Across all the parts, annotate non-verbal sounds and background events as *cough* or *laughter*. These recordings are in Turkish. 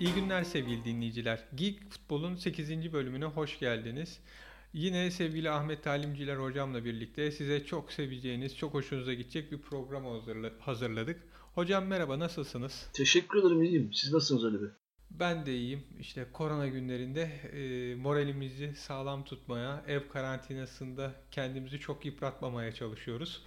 İyi günler sevgili dinleyiciler. Geek Futbol'un 8. bölümüne hoş geldiniz. Yine sevgili Ahmet Talimciler hocamla birlikte size çok seveceğiniz, çok hoşunuza gidecek bir program hazırladık. Hocam merhaba, nasılsınız? Teşekkür ederim, iyiyim. Siz nasılsınız Ali Bey? Ben de iyiyim. İşte korona günlerinde e, moralimizi sağlam tutmaya, ev karantinasında kendimizi çok yıpratmamaya çalışıyoruz.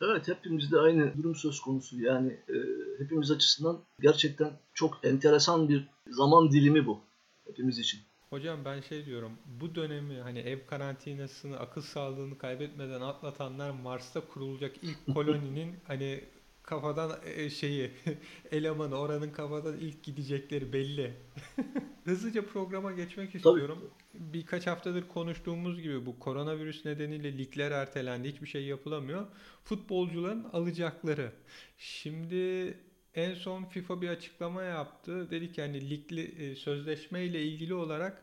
Evet hepimizde aynı durum söz konusu. Yani e, hepimiz açısından gerçekten çok enteresan bir zaman dilimi bu hepimiz için. Hocam ben şey diyorum bu dönemi hani ev karantinasını akıl sağlığını kaybetmeden atlatanlar Mars'ta kurulacak ilk koloninin *laughs* hani kafadan e, şeyi *laughs* elemanı oranın kafadan ilk gidecekleri belli. *laughs* Hızlıca programa geçmek istiyorum. Tabii. Birkaç haftadır konuştuğumuz gibi bu koronavirüs nedeniyle ligler ertelendi. Hiçbir şey yapılamıyor. Futbolcuların alacakları. Şimdi en son FIFA bir açıklama yaptı. Dedi ki hani ligli e, sözleşme ile ilgili olarak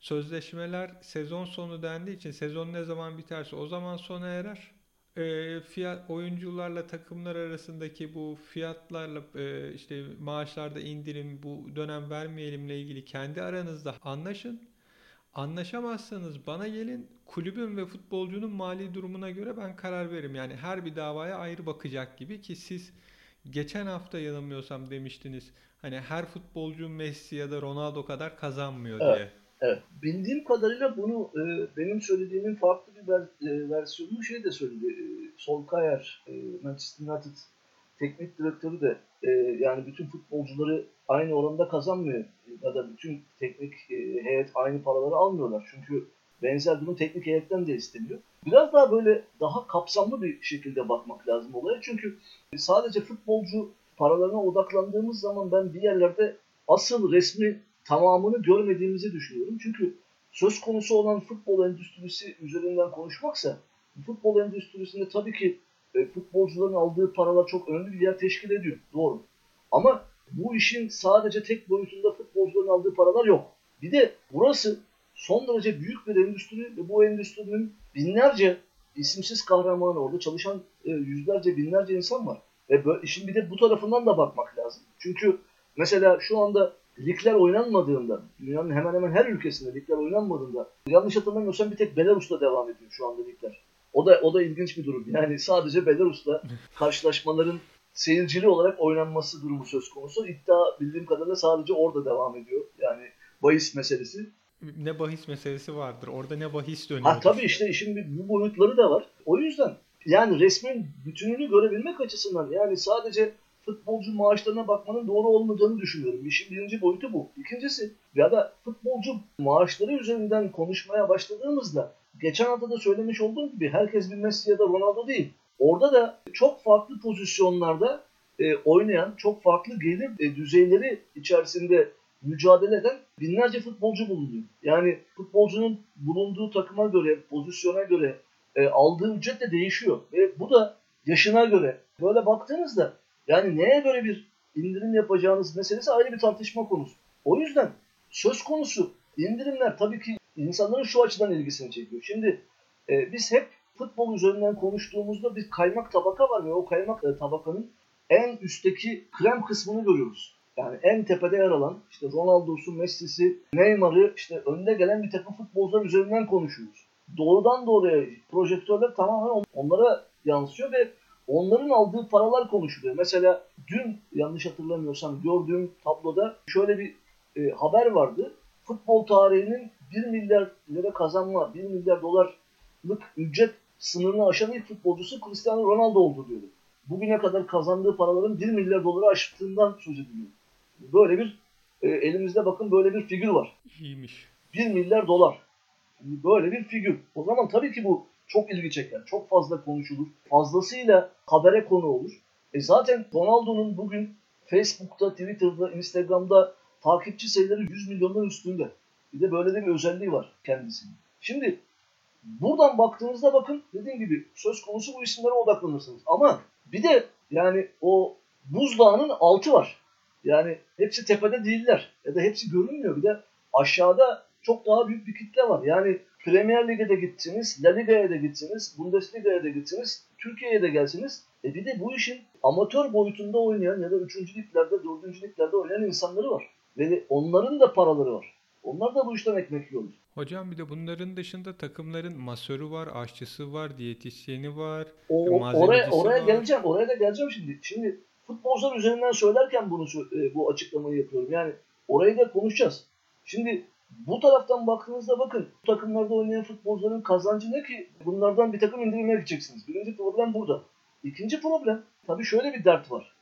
sözleşmeler sezon sonu dendiği için sezon ne zaman biterse o zaman sona erer e, fiyat oyuncularla takımlar arasındaki bu fiyatlarla e, işte maaşlarda indirim bu dönem vermeyelimle ilgili kendi aranızda anlaşın. Anlaşamazsanız bana gelin kulübün ve futbolcunun mali durumuna göre ben karar veririm. Yani her bir davaya ayrı bakacak gibi ki siz geçen hafta yanılmıyorsam demiştiniz. Hani her futbolcu Messi ya da Ronaldo kadar kazanmıyor evet. diye. Evet. Bildiğim kadarıyla bunu e, benim söylediğimin farklı bir ver, e, versiyonunu şey de söyledi. E, Solskjaer, e, Manchester United teknik direktörü de e, yani bütün futbolcuları aynı oranda kazanmıyor. Ya da bütün teknik e, heyet aynı paraları almıyorlar. Çünkü benzer durum teknik heyetten de isteniyor. Biraz daha böyle daha kapsamlı bir şekilde bakmak lazım olaya. Çünkü sadece futbolcu paralarına odaklandığımız zaman ben bir yerlerde asıl resmi tamamını görmediğimizi düşünüyorum. Çünkü söz konusu olan futbol endüstrisi üzerinden konuşmaksa futbol endüstrisinde tabii ki e, futbolcuların aldığı paralar çok önemli bir yer teşkil ediyor. Doğru. Ama bu işin sadece tek boyutunda futbolcuların aldığı paralar yok. Bir de burası son derece büyük bir endüstri ve bu endüstrinin binlerce isimsiz kahramanı orada çalışan e, yüzlerce binlerce insan var. Ve böyle, işin bir de bu tarafından da bakmak lazım. Çünkü mesela şu anda ligler oynanmadığında, dünyanın hemen hemen her ülkesinde ligler oynanmadığında, yanlış hatırlamıyorsam bir tek Belarus'ta devam ediyor şu anda ligler. O da o da ilginç bir durum. Yani sadece Belarus'ta karşılaşmaların seyircili olarak oynanması durumu söz konusu. İddia bildiğim kadarıyla sadece orada devam ediyor. Yani bahis meselesi. Ne bahis meselesi vardır. Orada ne bahis dönüyor. Ha, tabii işte işin bir, bu boyutları da var. O yüzden yani resmin bütününü görebilmek açısından yani sadece futbolcu maaşlarına bakmanın doğru olmadığını düşünüyorum. İşin birinci boyutu bu. İkincisi ya da futbolcu maaşları üzerinden konuşmaya başladığımızda geçen hafta da söylemiş olduğum gibi herkes bir Messi ya da Ronaldo değil. Orada da çok farklı pozisyonlarda e, oynayan, çok farklı gelir e, düzeyleri içerisinde mücadele eden binlerce futbolcu bulunuyor. Yani futbolcunun bulunduğu takıma göre, pozisyona göre e, aldığı ücret de değişiyor. Ve bu da yaşına göre. Böyle baktığınızda yani neye göre bir indirim yapacağınız meselesi ayrı bir tartışma konusu. O yüzden söz konusu indirimler tabii ki insanların şu açıdan ilgisini çekiyor. Şimdi e, biz hep futbol üzerinden konuştuğumuzda bir kaymak tabaka var ve o kaymak e, tabakanın en üstteki krem kısmını görüyoruz. Yani en tepede yer alan işte Ronaldo'su, Messi'si, Neymar'ı işte önde gelen bir takım futbolcular üzerinden konuşuyoruz. Doğrudan doğruya projektörler tamamen onlara yansıyor ve onların aldığı paralar konuşuluyor. Mesela dün yanlış hatırlamıyorsam gördüğüm tabloda şöyle bir e, haber vardı. Futbol tarihinin 1 milyar lira kazanma, 1 milyar dolarlık ücret sınırını aşan ilk futbolcusu Cristiano Ronaldo oldu diyordu. Bugüne kadar kazandığı paraların 1 milyar doları aştığından söz ediliyor. Böyle bir e, elimizde bakın böyle bir figür var. İyiymiş. 1 milyar dolar. Böyle bir figür. O zaman tabii ki bu çok ilgi çeker. Çok fazla konuşulur. Fazlasıyla habere konu olur. E zaten Ronaldo'nun bugün Facebook'ta, Twitter'da, Instagram'da takipçi sayıları 100 milyonların üstünde. Bir de böyle de bir özelliği var kendisinin. Şimdi buradan baktığınızda bakın dediğim gibi söz konusu bu isimlere odaklanırsınız. Ama bir de yani o buzdağının altı var. Yani hepsi tepede değiller ya da hepsi görünmüyor. Bir de aşağıda çok daha büyük bir kitle var. Yani Premier Lig'e de gitsiniz, La Liga'ya da gitsiniz, Bundesliga'ya da gitsiniz, Türkiye'ye de gelsiniz. E bir de bu işin amatör boyutunda oynayan ya da 3. liglerde, 4. liglerde oynayan insanları var. Ve onların da paraları var. Onlar da bu işten ekmek yiyorlar. Hocam bir de bunların dışında takımların masörü var, aşçısı var, diyetisyeni var, O, oraya oraya var. geleceğim. Oraya da geleceğim şimdi. Şimdi futbolcular üzerinden söylerken bunu e, bu açıklamayı yapıyorum. Yani orayı da konuşacağız. Şimdi bu taraftan baktığınızda bakın bu takımlarda oynayan futbolcuların kazancı ne ki? Bunlardan bir takım indirmeye gideceksiniz. Birinci problem burada. İkinci problem tabii şöyle bir dert var.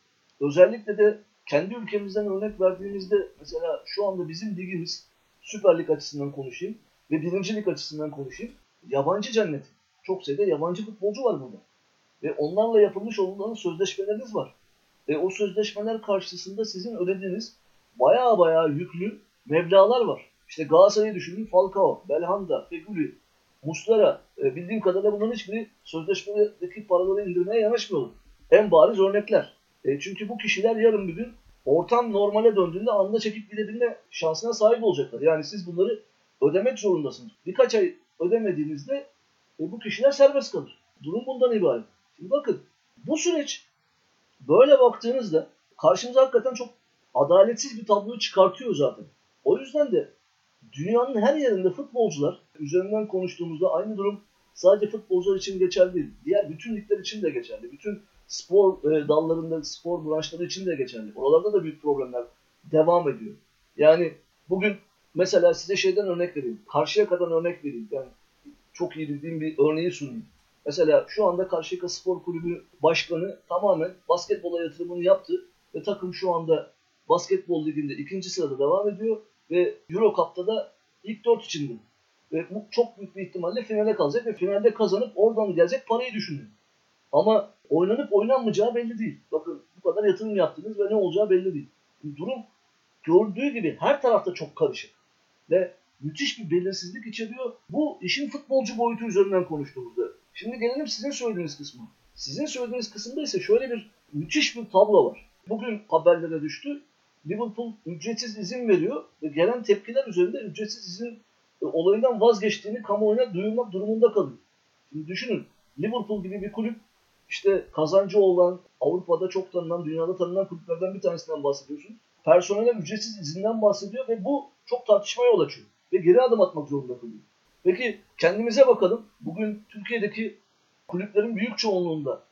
Özellikle de kendi ülkemizden örnek verdiğimizde mesela şu anda bizim ligimiz Süper Lig açısından konuşayım ve birinci lig açısından konuşayım. Yabancı cennet. Çok sayıda yabancı futbolcu var burada. Ve onlarla yapılmış olan sözleşmeleriniz var. Ve o sözleşmeler karşısında sizin ödediğiniz baya baya yüklü meblalar var. İşte Galatasaray'ı düşünün Falcao, Belhanda, Feguli, Muslera e, bildiğim kadarıyla bunların hiçbiri sözleşmedeki paraları indirmeye yanaşmıyorlar. En bariz örnekler. E, çünkü bu kişiler yarın bir gün ortam normale döndüğünde anında çekip gidebilme şansına sahip olacaklar. Yani siz bunları ödemek zorundasınız. Birkaç ay ödemediğinizde e, bu kişiler serbest kalır. Durum bundan ibaret. Şimdi bakın bu süreç böyle baktığınızda karşımıza hakikaten çok adaletsiz bir tabloyu çıkartıyor zaten. O yüzden de dünyanın her yerinde futbolcular üzerinden konuştuğumuzda aynı durum sadece futbolcular için geçerli değil. Diğer bütün ligler için de geçerli. Bütün spor e, dallarında, spor branşları için de geçerli. Oralarda da büyük problemler devam ediyor. Yani bugün mesela size şeyden örnek vereyim. Karşıya kadar örnek vereyim. Yani çok iyi bildiğim bir örneği sunayım. Mesela şu anda Karşıyaka Spor Kulübü Başkanı tamamen basketbola yatırımını yaptı ve takım şu anda basketbol liginde ikinci sırada devam ediyor ve Euro Cup'ta da ilk dört içinde. Ve bu çok büyük bir ihtimalle finale kalacak ve finalde kazanıp oradan gelecek parayı düşünüyor. Ama oynanıp oynanmayacağı belli değil. Bakın bu kadar yatırım yaptınız ve ne olacağı belli değil. Durum gördüğü gibi her tarafta çok karışık. Ve müthiş bir belirsizlik içeriyor. Bu işin futbolcu boyutu üzerinden konuştuğumuzda. Şimdi gelelim sizin söylediğiniz kısma. Sizin söylediğiniz kısımda ise şöyle bir müthiş bir tablo var. Bugün haberlere düştü. Liverpool ücretsiz izin veriyor ve gelen tepkiler üzerinde ücretsiz izin olayından vazgeçtiğini kamuoyuna duyurmak durumunda kalıyor. Şimdi düşünün Liverpool gibi bir kulüp işte kazancı olan Avrupa'da çok tanınan, dünyada tanınan kulüplerden bir tanesinden bahsediyorsun. Personele ücretsiz izinden bahsediyor ve bu çok tartışmaya yol açıyor. Ve geri adım atmak zorunda kalıyor. Peki kendimize bakalım. Bugün Türkiye'deki kulüplerin büyük çoğunluğunda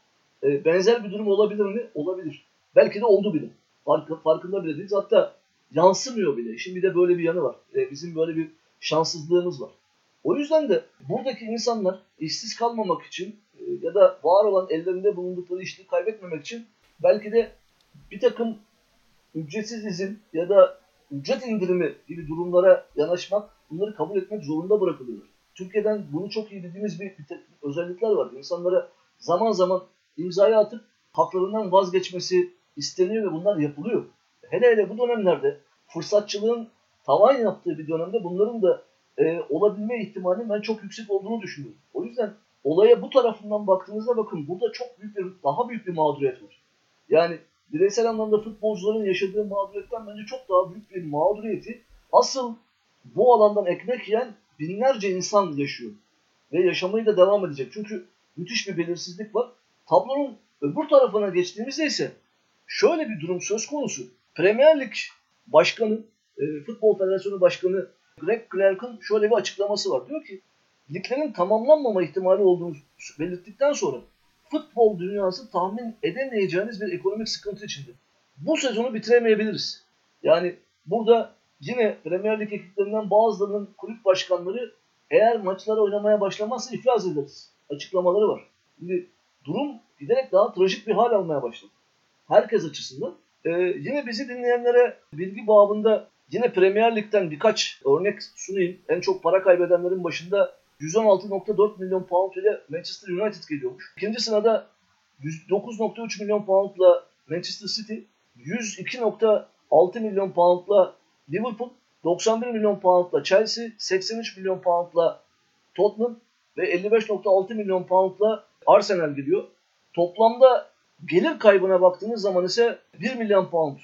e, benzer bir durum olabilir mi? Olabilir. Belki de oldu bile. Farkı, farkında bile değiliz. Hatta yansımıyor bile. Bir de böyle bir yanı var. E, bizim böyle bir şanssızlığımız var. O yüzden de buradaki insanlar işsiz kalmamak için e, ya da var olan ellerinde bulundukları işliği kaybetmemek için belki de bir takım ücretsiz izin ya da ücret indirimi gibi durumlara yanaşmak, bunları kabul etmek zorunda bırakılıyor. Türkiye'den bunu çok iyi bildiğimiz bir, bir özellikler var. İnsanlara zaman zaman imzayı atıp haklarından vazgeçmesi isteniyor ve bunlar yapılıyor. Hele hele bu dönemlerde fırsatçılığın tavan yaptığı bir dönemde bunların da e, olabilme ihtimalinin ben çok yüksek olduğunu düşünüyorum. O yüzden olaya bu tarafından baktığınızda bakın burada çok büyük bir, daha büyük bir mağduriyet var. Yani bireysel anlamda futbolcuların yaşadığı mağduriyetten bence çok daha büyük bir mağduriyeti asıl bu alandan ekmek yiyen binlerce insan yaşıyor. Ve yaşamayı da devam edecek. Çünkü müthiş bir belirsizlik var. Tablonun öbür tarafına geçtiğimizde ise şöyle bir durum söz konusu. Premier Lig Başkanı, e, Futbol Federasyonu Başkanı Greg Clark'ın şöyle bir açıklaması var. Diyor ki liglerin tamamlanmama ihtimali olduğunu belirttikten sonra futbol dünyası tahmin edemeyeceğiniz bir ekonomik sıkıntı içinde. Bu sezonu bitiremeyebiliriz. Yani burada yine Premier Lig ekiplerinden bazılarının kulüp başkanları eğer maçlara oynamaya başlamazsa iflas ederiz açıklamaları var. Şimdi durum giderek daha trajik bir hal almaya başladı. Herkes açısından. Ee, yine bizi dinleyenlere bilgi babında yine Premier Lig'den birkaç örnek sunayım. En çok para kaybedenlerin başında 116.4 milyon pound ile Manchester United geliyormuş. İkinci sırada 109.3 milyon poundla Manchester City, 102.6 milyon poundla Liverpool, 91 milyon poundla Chelsea, 83 milyon poundla Tottenham ve 55.6 milyon poundla Arsenal geliyor. Toplamda gelir kaybına baktığınız zaman ise 1 milyon pound,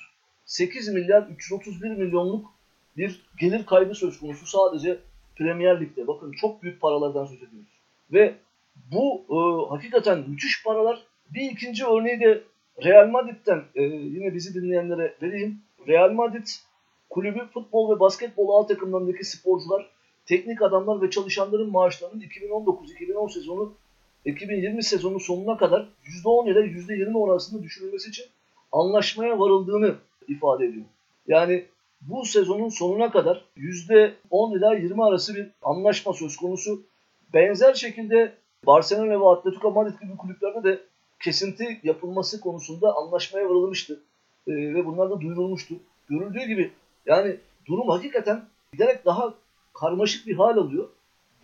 8 milyar 331 milyonluk bir gelir kaybı söz konusu sadece Premier Lig'de. Bakın çok büyük paralardan söz ediyoruz. Ve bu e, hakikaten müthiş paralar. Bir ikinci örneği de Real Madrid'den e, yine bizi dinleyenlere vereyim. Real Madrid kulübü futbol ve basketbol A takımlarındaki sporcular, teknik adamlar ve çalışanların maaşlarının 2019-2010 sezonu 2020 sezonu sonuna kadar %10 ile %20 oranında düşürülmesi için anlaşmaya varıldığını ifade ediyor. Yani bu sezonun sonuna kadar %10 ila 20 arası bir anlaşma söz konusu. Benzer şekilde Barcelona ve Atletico Madrid gibi kulüplerde de kesinti yapılması konusunda anlaşmaya varılmıştı. Ee, ve bunlar da duyurulmuştu. Görüldüğü gibi yani durum hakikaten giderek daha karmaşık bir hal alıyor.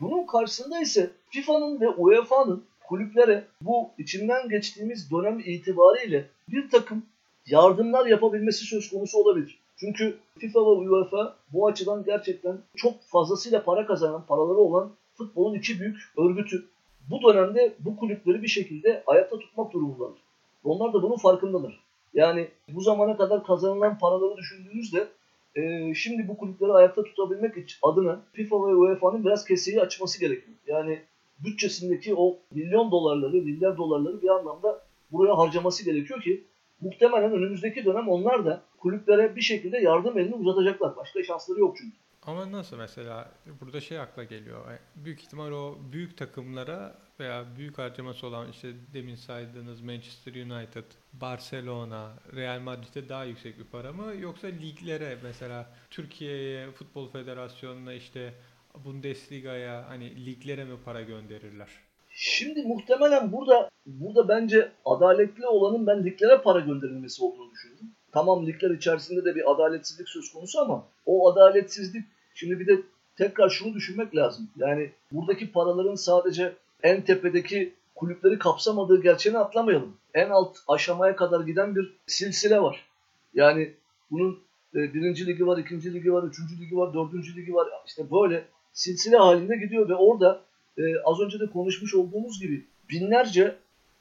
Bunun karşısında ise FIFA'nın ve UEFA'nın kulüplere bu içinden geçtiğimiz dönem itibariyle bir takım yardımlar yapabilmesi söz konusu olabilir. Çünkü FIFA ve UEFA bu açıdan gerçekten çok fazlasıyla para kazanan, paraları olan futbolun iki büyük örgütü. Bu dönemde bu kulüpleri bir şekilde ayakta tutmak durumundalar. Onlar da bunun farkındalar. Yani bu zamana kadar kazanılan paraları düşündüğünüzde e, şimdi bu kulüpleri ayakta tutabilmek adına FIFA ve UEFA'nın biraz keseyi açması gerekiyor. Yani bütçesindeki o milyon dolarları, milyar dolarları bir anlamda buraya harcaması gerekiyor ki muhtemelen önümüzdeki dönem onlar da kulüplere bir şekilde yardım elini uzatacaklar. Başka şansları yok çünkü. Ama nasıl mesela burada şey akla geliyor. Büyük ihtimal o büyük takımlara veya büyük harcaması olan işte demin saydığınız Manchester United, Barcelona, Real Madrid'e daha yüksek bir para mı? Yoksa liglere mesela Türkiye'ye, Futbol Federasyonu'na işte Bundesliga'ya hani liglere mi para gönderirler? Şimdi muhtemelen burada burada bence adaletli olanın ben liglere para gönderilmesi olduğunu düşünüyorum. Tamam ligler içerisinde de bir adaletsizlik söz konusu ama o adaletsizlik şimdi bir de tekrar şunu düşünmek lazım. Yani buradaki paraların sadece en tepedeki kulüpleri kapsamadığı gerçeğini atlamayalım. En alt aşamaya kadar giden bir silsile var. Yani bunun e, birinci ligi var, ikinci ligi var, üçüncü ligi var, dördüncü ligi var. İşte böyle silsile halinde gidiyor ve orada e, az önce de konuşmuş olduğumuz gibi binlerce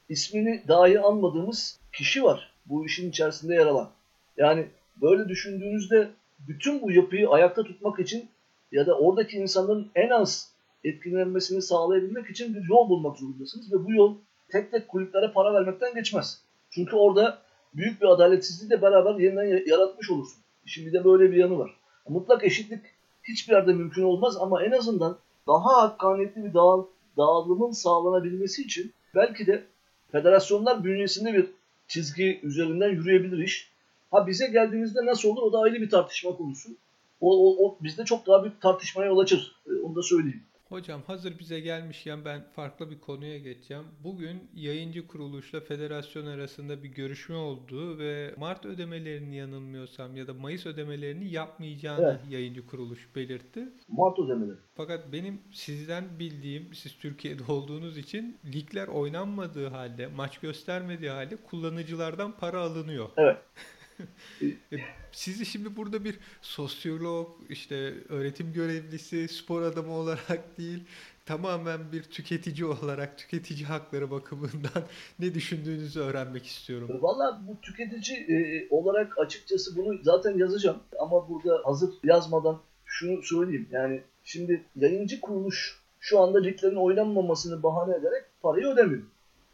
ismini dahi anmadığımız kişi var bu işin içerisinde yer alan. Yani böyle düşündüğünüzde bütün bu yapıyı ayakta tutmak için ya da oradaki insanların en az etkilenmesini sağlayabilmek için bir yol bulmak zorundasınız ve bu yol tek tek kulüplere para vermekten geçmez. Çünkü orada büyük bir adaletsizliği de beraber yeniden yaratmış olursun. Bir de böyle bir yanı var. Mutlak eşitlik hiçbir yerde mümkün olmaz ama en azından daha hakkaniyetli bir dağıl dağılımın sağlanabilmesi için belki de federasyonlar bünyesinde bir çizgi üzerinden yürüyebilir iş. Ha bize geldiğimizde nasıl olur o da ayrı bir tartışma konusu. O, o, o bizde çok daha büyük tartışmaya yol açır. E, onu da söyleyeyim. Hocam hazır bize gelmişken ben farklı bir konuya geçeceğim. Bugün yayıncı kuruluşla federasyon arasında bir görüşme olduğu ve Mart ödemelerini yanılmıyorsam ya da Mayıs ödemelerini yapmayacağını evet. yayıncı kuruluş belirtti. Mart ödemeleri. Fakat benim sizden bildiğim, siz Türkiye'de olduğunuz için ligler oynanmadığı halde, maç göstermediği halde kullanıcılardan para alınıyor. Evet. *laughs* E, sizi şimdi burada bir sosyolog, işte öğretim görevlisi, spor adamı olarak değil, tamamen bir tüketici olarak, tüketici hakları bakımından *laughs* ne düşündüğünüzü öğrenmek istiyorum. Valla bu tüketici e, olarak açıkçası bunu zaten yazacağım. Ama burada hazır yazmadan şunu söyleyeyim. Yani şimdi yayıncı kuruluş şu anda liglerin oynanmamasını bahane ederek parayı ödemiyor.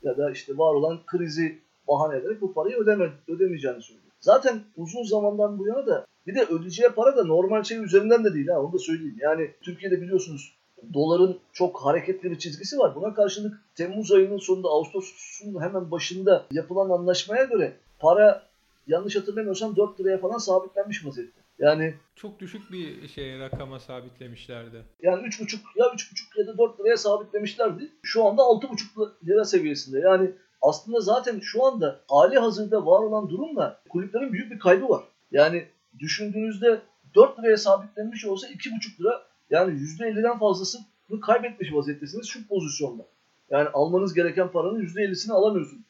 Ya da işte var olan krizi bahane ederek bu parayı ödeme, ödemeyeceğini söylüyor. Zaten uzun zamandan bu yana da bir de ödeyeceği para da normal şey üzerinden de değil ha onu da söyleyeyim. Yani Türkiye'de biliyorsunuz doların çok hareketli bir çizgisi var. Buna karşılık Temmuz ayının sonunda Ağustos'un hemen başında yapılan anlaşmaya göre para yanlış hatırlamıyorsam 4 liraya falan sabitlenmiş vaziyette. Yani çok düşük bir şey rakama sabitlemişlerdi. Yani 3,5 ya 3,5 ya da 4 liraya sabitlemişlerdi. Şu anda 6,5 lira seviyesinde. Yani aslında zaten şu anda hali hazırda var olan durumla kulüplerin büyük bir kaybı var. Yani düşündüğünüzde 4 liraya sabitlenmiş olsa 2,5 lira yani %50'den fazlasını kaybetmiş vaziyettesiniz şu pozisyonda. Yani almanız gereken paranın %50'sini alamıyorsunuz.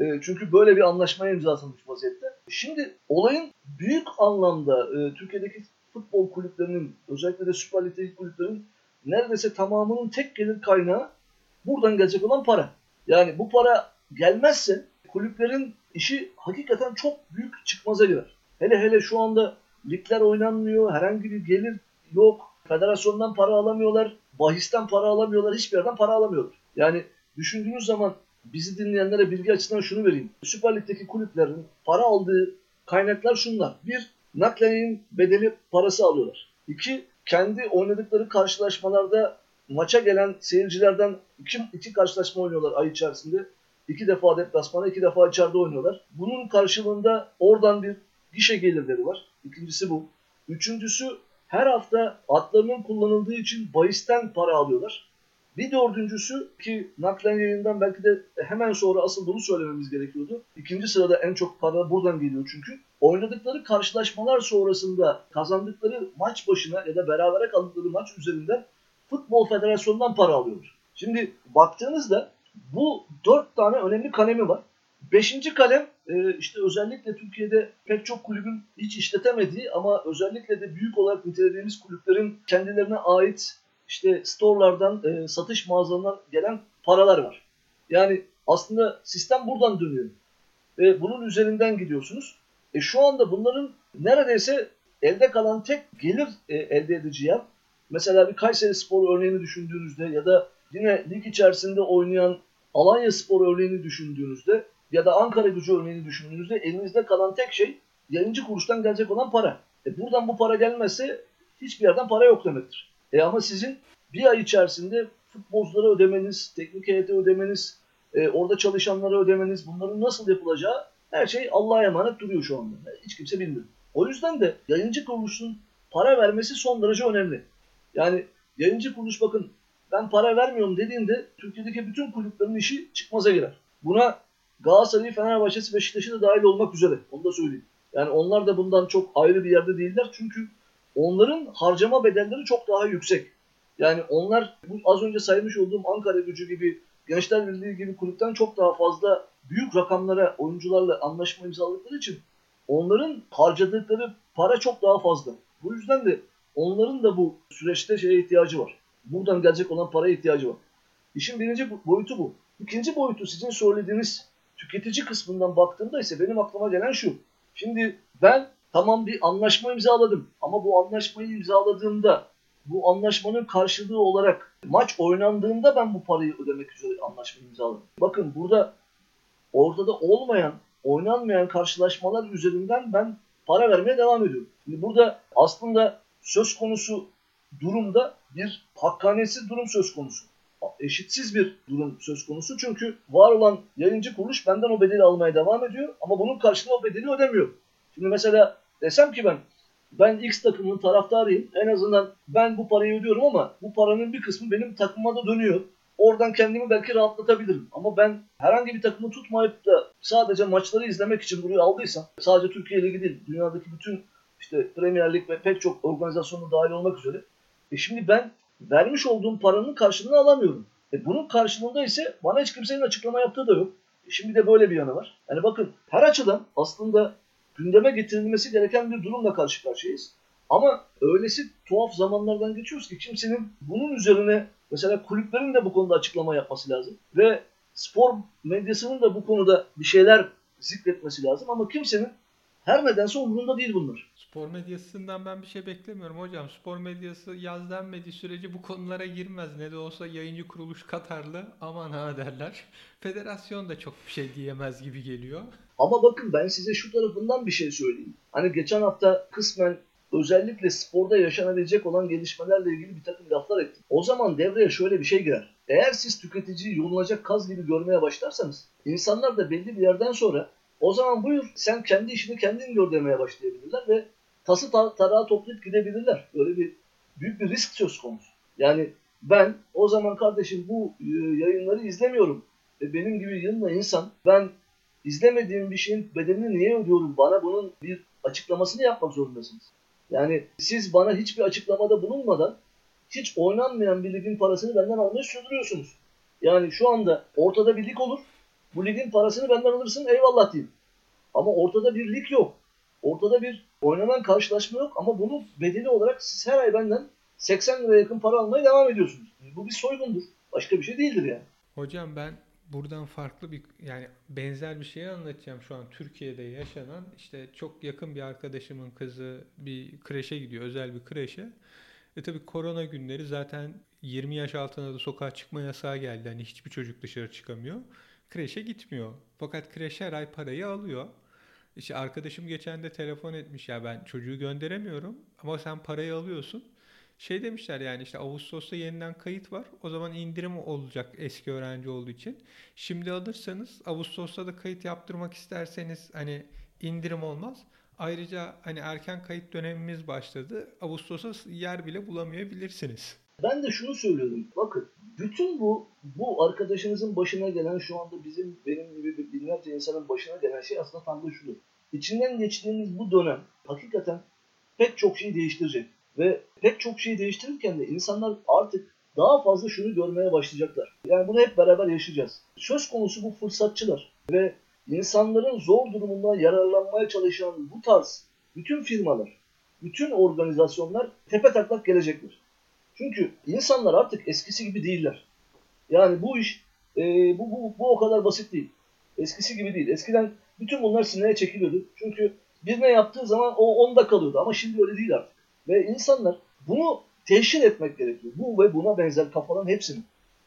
E, çünkü böyle bir anlaşmaya imza atılmış vaziyette. Şimdi olayın büyük anlamda e, Türkiye'deki futbol kulüplerinin özellikle de Süper Lig'deki kulüplerin neredeyse tamamının tek gelir kaynağı buradan gelecek olan para. Yani bu para gelmezse kulüplerin işi hakikaten çok büyük çıkmaza girer. Hele hele şu anda ligler oynanmıyor, herhangi bir gelir yok, federasyondan para alamıyorlar, bahisten para alamıyorlar, hiçbir yerden para alamıyorlar. Yani düşündüğünüz zaman bizi dinleyenlere bilgi açısından şunu vereyim. Süper Lig'deki kulüplerin para aldığı kaynaklar şunlar. Bir, naklenin bedeli parası alıyorlar. İki, kendi oynadıkları karşılaşmalarda maça gelen seyircilerden iki, iki karşılaşma oynuyorlar ay içerisinde. İki defa deplasmana, iki defa içeride oynuyorlar. Bunun karşılığında oradan bir gişe gelirleri var. İkincisi bu. Üçüncüsü her hafta atlarının kullanıldığı için bahisten para alıyorlar. Bir dördüncüsü ki naklen yayından belki de hemen sonra asıl bunu söylememiz gerekiyordu. İkinci sırada en çok para buradan geliyor çünkü. Oynadıkları karşılaşmalar sonrasında kazandıkları maç başına ya da berabere kaldıkları maç üzerinden Futbol Federasyonu'ndan para alıyorlar. Şimdi baktığınızda bu dört tane önemli kalemi var. Beşinci kalem e, işte özellikle Türkiye'de pek çok kulübün hiç işletemediği ama özellikle de büyük olarak nitelediğimiz kulüplerin kendilerine ait işte storelardan, e, satış mağazalarından gelen paralar var. Yani aslında sistem buradan dönüyor. Ve bunun üzerinden gidiyorsunuz. E şu anda bunların neredeyse elde kalan tek gelir e, elde edici yer. Mesela bir Kayseri Spor örneğini düşündüğünüzde ya da yine lig içerisinde oynayan Alanya Spor örneğini düşündüğünüzde ya da Ankara gücü örneğini düşündüğünüzde elinizde kalan tek şey yayıncı kuruluştan gelecek olan para. E buradan bu para gelmezse hiçbir yerden para yok demektir. E ama sizin bir ay içerisinde futbolculara ödemeniz, teknik heyete ödemeniz, e, orada çalışanlara ödemeniz, bunların nasıl yapılacağı her şey Allah'a emanet duruyor şu anda. Hiç kimse bilmiyor. O yüzden de yayıncı kuruluşun para vermesi son derece önemli. Yani yayıncı kuruluş bakın ben para vermiyorum dediğinde Türkiye'deki bütün kulüplerin işi çıkmaza girer. Buna Galatasaray, Fenerbahçe'si, Beşiktaş'ı da dahil olmak üzere. Onu da söyleyeyim. Yani onlar da bundan çok ayrı bir yerde değiller. Çünkü onların harcama bedelleri çok daha yüksek. Yani onlar bu az önce saymış olduğum Ankara gücü gibi, Gençler Birliği gibi kulüpten çok daha fazla büyük rakamlara oyuncularla anlaşma imzaladıkları için onların harcadıkları para çok daha fazla. Bu yüzden de onların da bu süreçte şeye ihtiyacı var. Buradan gelecek olan paraya ihtiyacı var. İşin birinci boyutu bu. İkinci boyutu sizin söylediğiniz tüketici kısmından baktığımda ise benim aklıma gelen şu. Şimdi ben tamam bir anlaşma imzaladım ama bu anlaşmayı imzaladığımda bu anlaşmanın karşılığı olarak maç oynandığında ben bu parayı ödemek üzere anlaşma imzaladım. Bakın burada ortada olmayan, oynanmayan karşılaşmalar üzerinden ben para vermeye devam ediyorum. Şimdi burada aslında söz konusu durumda bir hakkanetsiz durum söz konusu. Eşitsiz bir durum söz konusu. Çünkü var olan yayıncı kuruluş benden o bedeli almaya devam ediyor ama bunun karşılığında o bedeli ödemiyor. Şimdi mesela desem ki ben ben X takımının taraftarıyım. En azından ben bu parayı ödüyorum ama bu paranın bir kısmı benim takımıma da dönüyor. Oradan kendimi belki rahatlatabilirim. Ama ben herhangi bir takımı tutmayıp da sadece maçları izlemek için buraya aldıysam, sadece Türkiye Ligi değil, dünyadaki bütün işte Premier Lig ve pek çok organizasyonu dahil olmak üzere. E şimdi ben vermiş olduğum paranın karşılığını alamıyorum. E bunun karşılığında ise bana hiç kimsenin açıklama yaptığı da yok. E şimdi de böyle bir yanı var. Yani bakın her açıdan aslında gündeme getirilmesi gereken bir durumla karşı karşıyayız. Ama öylesi tuhaf zamanlardan geçiyoruz ki kimsenin bunun üzerine mesela kulüplerin de bu konuda açıklama yapması lazım. Ve spor medyasının da bu konuda bir şeyler zikretmesi lazım. Ama kimsenin her nedense umurunda değil bunlar. Spor medyasından ben bir şey beklemiyorum hocam. Spor medyası yaz denmediği sürece bu konulara girmez. Ne de olsa yayıncı kuruluş Katarlı aman ha derler. Federasyon da çok bir şey diyemez gibi geliyor. Ama bakın ben size şu tarafından bir şey söyleyeyim. Hani geçen hafta kısmen özellikle sporda yaşanabilecek olan gelişmelerle ilgili bir takım laflar ettim. O zaman devreye şöyle bir şey girer. Eğer siz tüketiciyi yorulacak kaz gibi görmeye başlarsanız insanlar da belli bir yerden sonra o zaman buyur sen kendi işini kendin gör demeye başlayabilirler ve tası tar tarağı toplayıp gidebilirler. Böyle bir büyük bir risk söz konusu. Yani ben o zaman kardeşim bu e, yayınları izlemiyorum. Ve benim gibi yılma insan ben izlemediğim bir şeyin bedelini niye ödüyorum? Bana bunun bir açıklamasını yapmak zorundasınız. Yani siz bana hiçbir açıklamada bulunmadan hiç oynanmayan bir ligin parasını benden almayı sürdürüyorsunuz. Yani şu anda ortada bir lig olur. Bu ligin parasını benden alırsın eyvallah diyeyim. Ama ortada bir lig yok. Ortada bir oynanan karşılaşma yok ama bunu bedeli olarak siz her ay benden 80 lira yakın para almaya devam ediyorsunuz. Bu bir soygundur. Başka bir şey değildir yani. Hocam ben buradan farklı bir yani benzer bir şeyi anlatacağım şu an Türkiye'de yaşanan işte çok yakın bir arkadaşımın kızı bir kreşe gidiyor özel bir kreşe. E tabi korona günleri zaten 20 yaş altına da sokağa çıkma yasağı geldi. Hani hiçbir çocuk dışarı çıkamıyor. Kreşe gitmiyor. Fakat kreş her ay parayı alıyor. İşte arkadaşım geçen de telefon etmiş ya ben çocuğu gönderemiyorum ama sen parayı alıyorsun. Şey demişler yani işte Ağustos'ta yeniden kayıt var. O zaman indirim olacak eski öğrenci olduğu için. Şimdi alırsanız Ağustos'ta da kayıt yaptırmak isterseniz hani indirim olmaz. Ayrıca hani erken kayıt dönemimiz başladı. Ağustos'a yer bile bulamayabilirsiniz. Ben de şunu söylüyorum. Bakın bütün bu bu arkadaşınızın başına gelen şu anda bizim benim gibi binlerce insanın başına gelen şey aslında tam da şudur. İçinden geçtiğimiz bu dönem hakikaten pek çok şey değiştirecek. Ve pek çok şey değiştirirken de insanlar artık daha fazla şunu görmeye başlayacaklar. Yani bunu hep beraber yaşayacağız. Söz konusu bu fırsatçılar ve insanların zor durumundan yararlanmaya çalışan bu tarz bütün firmalar, bütün organizasyonlar tepe taklak gelecekler. Çünkü insanlar artık eskisi gibi değiller. Yani bu iş e, bu, bu, bu o kadar basit değil. Eskisi gibi değil. Eskiden bütün bunlar sineye çekiliyordu. Çünkü birine yaptığı zaman o onda kalıyordu. Ama şimdi öyle değil artık. Ve insanlar bunu teşhir etmek gerekiyor. Bu ve buna benzer kafaların hepsini.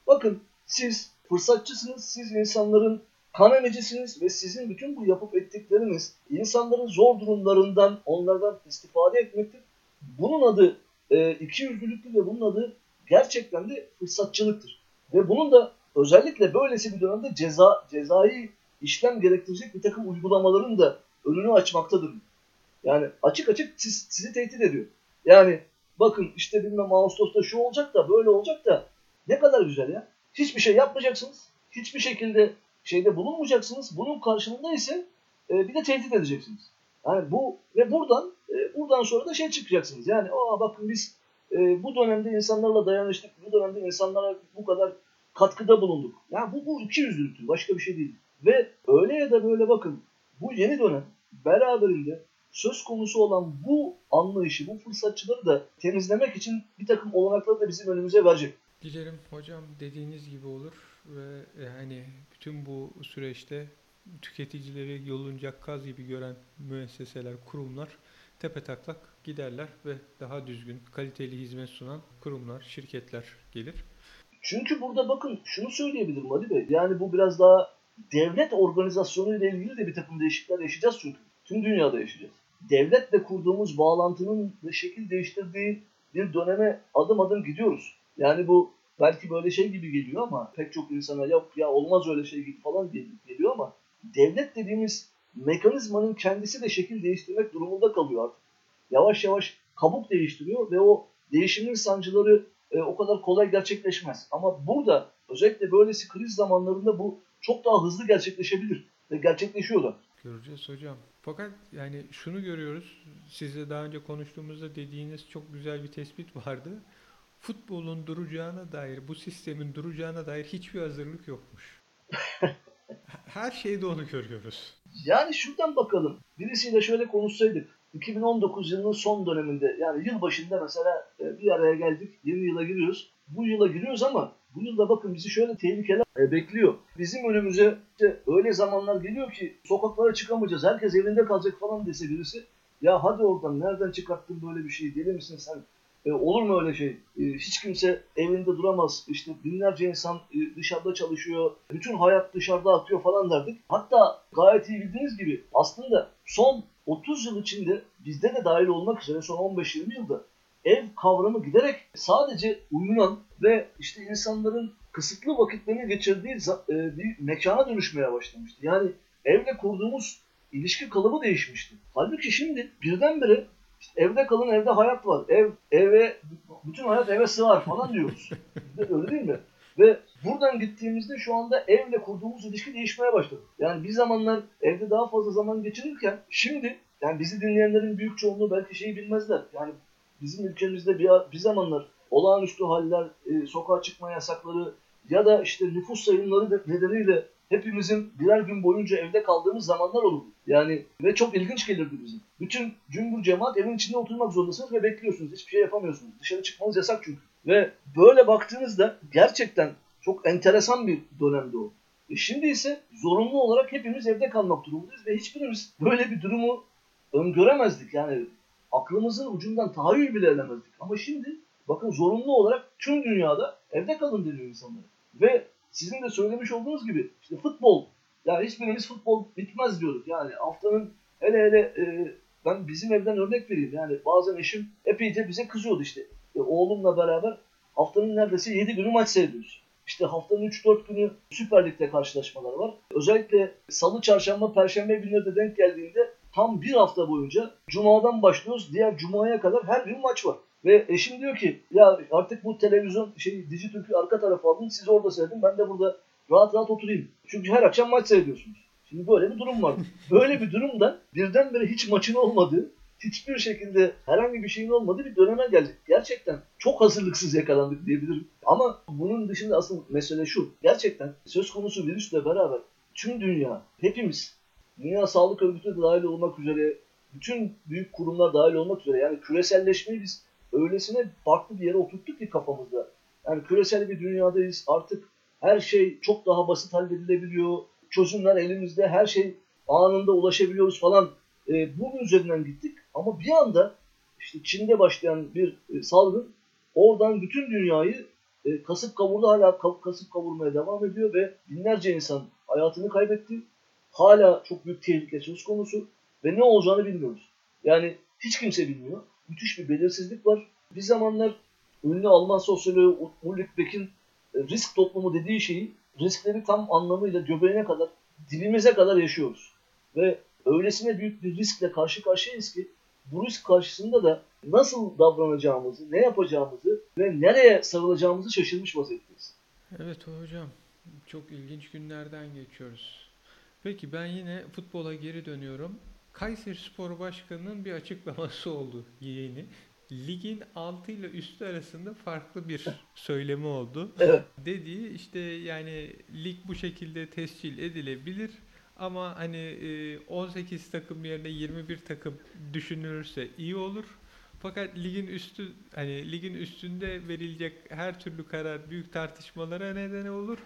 Bakın siz fırsatçısınız. Siz insanların kan emicisiniz ve sizin bütün bu yapıp ettikleriniz insanların zor durumlarından onlardan istifade etmektir. Bunun adı e, iki yüzlülüktür ve bunun adı gerçekten de fırsatçılıktır. Ve bunun da özellikle böylesi bir dönemde ceza cezai işlem gerektirecek bir takım uygulamaların da önünü açmaktadır. Yani açık açık siz, sizi tehdit ediyor. Yani bakın işte bilmem Ağustos'ta şu olacak da böyle olacak da ne kadar güzel ya. Hiçbir şey yapmayacaksınız. Hiçbir şekilde şeyde bulunmayacaksınız. Bunun karşılığında ise e, bir de tehdit edeceksiniz. Yani bu ve buradan e, buradan sonra da şey çıkacaksınız. Yani aa bakın biz e, bu dönemde insanlarla dayanıştık. Bu dönemde insanlara bu kadar katkıda bulunduk. Yani bu, bu iki yüzlülüktür. Başka bir şey değil. Ve öyle ya da böyle bakın bu yeni dönem beraberinde söz konusu olan bu anlayışı, bu fırsatçıları da temizlemek için bir takım olanakları da bizim önümüze verecek. Dilerim hocam dediğiniz gibi olur ve yani bütün bu süreçte tüketicileri yolunacak kaz gibi gören müesseseler, kurumlar tepe taklak giderler ve daha düzgün, kaliteli hizmet sunan kurumlar, şirketler gelir. Çünkü burada bakın şunu söyleyebilirim Ali Bey. Yani bu biraz daha devlet organizasyonu ile ilgili de bir takım değişiklikler yaşayacağız çünkü. Tüm dünyada yaşayacağız. Devletle kurduğumuz bağlantının da şekil değiştirdiği bir döneme adım adım gidiyoruz. Yani bu belki böyle şey gibi geliyor ama pek çok insana yok ya olmaz öyle şey gibi falan geliyor ama devlet dediğimiz mekanizmanın kendisi de şekil değiştirmek durumunda kalıyor artık. Yavaş yavaş kabuk değiştiriyor ve o değişimin sancıları e, o kadar kolay gerçekleşmez. Ama burada özellikle böylesi kriz zamanlarında bu çok daha hızlı gerçekleşebilir ve gerçekleşiyor da. Göreceğiz hocam. Fakat yani şunu görüyoruz. Sizle daha önce konuştuğumuzda dediğiniz çok güzel bir tespit vardı. Futbolun duracağına dair, bu sistemin duracağına dair hiçbir hazırlık yokmuş. *laughs* Her şeyde onu görüyoruz. Yani şuradan bakalım. Birisiyle şöyle konuşsaydık. 2019 yılının son döneminde yani yıl başında mesela e, bir araya geldik. Yeni yıla giriyoruz. Bu yıla giriyoruz ama bu yılda bakın bizi şöyle tehlikeler e, bekliyor. Bizim önümüze işte öyle zamanlar geliyor ki sokaklara çıkamayacağız. Herkes evinde kalacak falan dese birisi. Ya hadi oradan nereden çıkarttın böyle bir şeyi deli misin sen? E, olur mu öyle şey? E, hiç kimse evinde duramaz. İşte binlerce insan e, dışarıda çalışıyor. Bütün hayat dışarıda akıyor falan derdik. Hatta gayet iyi bildiğiniz gibi aslında son 30 yıl içinde bizde de dahil olmak üzere son 15-20 yılda ev kavramı giderek sadece uyunan ve işte insanların kısıtlı vakitlerini geçirdiği e, bir mekana dönüşmeye başlamıştı. Yani evle kurduğumuz ilişki kalıbı değişmişti. Halbuki şimdi birdenbire işte evde kalın evde hayat var. Ev eve bütün hayat eve sığar falan diyoruz. Öyle değil mi? Ve buradan gittiğimizde şu anda evle kurduğumuz ilişki değişmeye başladı. Yani bir zamanlar evde daha fazla zaman geçirirken şimdi yani bizi dinleyenlerin büyük çoğunluğu belki şeyi bilmezler. Yani bizim ülkemizde bir, bir zamanlar olağanüstü haller, e, sokağa çıkma yasakları ya da işte nüfus sayımları nedeniyle hepimizin birer gün boyunca evde kaldığımız zamanlar olurdu. Yani ve çok ilginç gelirdi bize. Bütün cümbür cemaat evin içinde oturmak zorundasınız ve bekliyorsunuz. Hiçbir şey yapamıyorsunuz. Dışarı çıkmanız yasak çünkü. Ve böyle baktığınızda gerçekten çok enteresan bir dönemdi o. E şimdi ise zorunlu olarak hepimiz evde kalmak durumundayız ve hiçbirimiz böyle bir durumu öngöremezdik. Yani aklımızın ucundan tahayyül bile edemezdik. Ama şimdi bakın zorunlu olarak tüm dünyada evde kalın deniyor insanlara. Ve sizin de söylemiş olduğunuz gibi işte futbol yani hiçbirimiz futbol bitmez diyorduk. Yani haftanın Hele hele e, ben bizim evden örnek vereyim. Yani bazen eşim epeyce bize kızıyordu işte. E, oğlumla beraber haftanın neredeyse 7 günü maç seyrediyoruz. İşte haftanın 3-4 günü Süper Lig'de karşılaşmalar var. Özellikle salı, çarşamba, perşembe günleri de denk geldiğinde tam bir hafta boyunca cumadan başlıyoruz. Diğer cumaya kadar her gün maç var. Ve eşim diyor ki ya artık bu televizyon şey Dijitürk'ü arka tarafa alın siz orada seyredin ben de burada rahat rahat oturayım. Çünkü her akşam maç seyrediyorsunuz. Şimdi böyle bir durum var. *laughs* Böyle bir durumda birdenbire hiç maçın olmadığı, hiçbir şekilde herhangi bir şeyin olmadığı bir döneme geldik. Gerçekten çok hazırlıksız yakalandık diyebilirim. Ama bunun dışında asıl mesele şu. Gerçekten söz konusu virüsle beraber tüm dünya, hepimiz, Dünya Sağlık Örgütü de dahil olmak üzere, bütün büyük kurumlar dahil olmak üzere yani küreselleşmeyi biz öylesine farklı bir yere oturttuk ki kafamızda. Yani küresel bir dünyadayız. Artık her şey çok daha basit halledilebiliyor. Çözümler elimizde. Her şey anında ulaşabiliyoruz falan. E, bunun üzerinden gittik. Ama bir anda işte Çin'de başlayan bir e, salgın oradan bütün dünyayı e, kasıp kavurdu. Hala kasıp kavurmaya devam ediyor ve binlerce insan hayatını kaybetti. Hala çok büyük tehlike söz konusu ve ne olacağını bilmiyoruz. Yani hiç kimse bilmiyor müthiş bir belirsizlik var. Bir zamanlar ünlü Alman sosyoloğu Ulrich Beck'in e, risk toplumu dediği şeyi riskleri tam anlamıyla göbeğine kadar, dibimize kadar yaşıyoruz. Ve öylesine büyük bir riskle karşı karşıyayız ki bu risk karşısında da nasıl davranacağımızı, ne yapacağımızı ve nereye sarılacağımızı şaşırmış vaziyetteyiz. Evet hocam, çok ilginç günlerden geçiyoruz. Peki ben yine futbola geri dönüyorum. Kayseri Spor Başkanı'nın bir açıklaması oldu yeni. Ligin altı ile üstü arasında farklı bir söylemi oldu. Evet. Dediği işte yani lig bu şekilde tescil edilebilir ama hani 18 e, takım yerine 21 takım düşünülürse iyi olur. Fakat ligin üstü hani ligin üstünde verilecek her türlü karar büyük tartışmalara neden olur.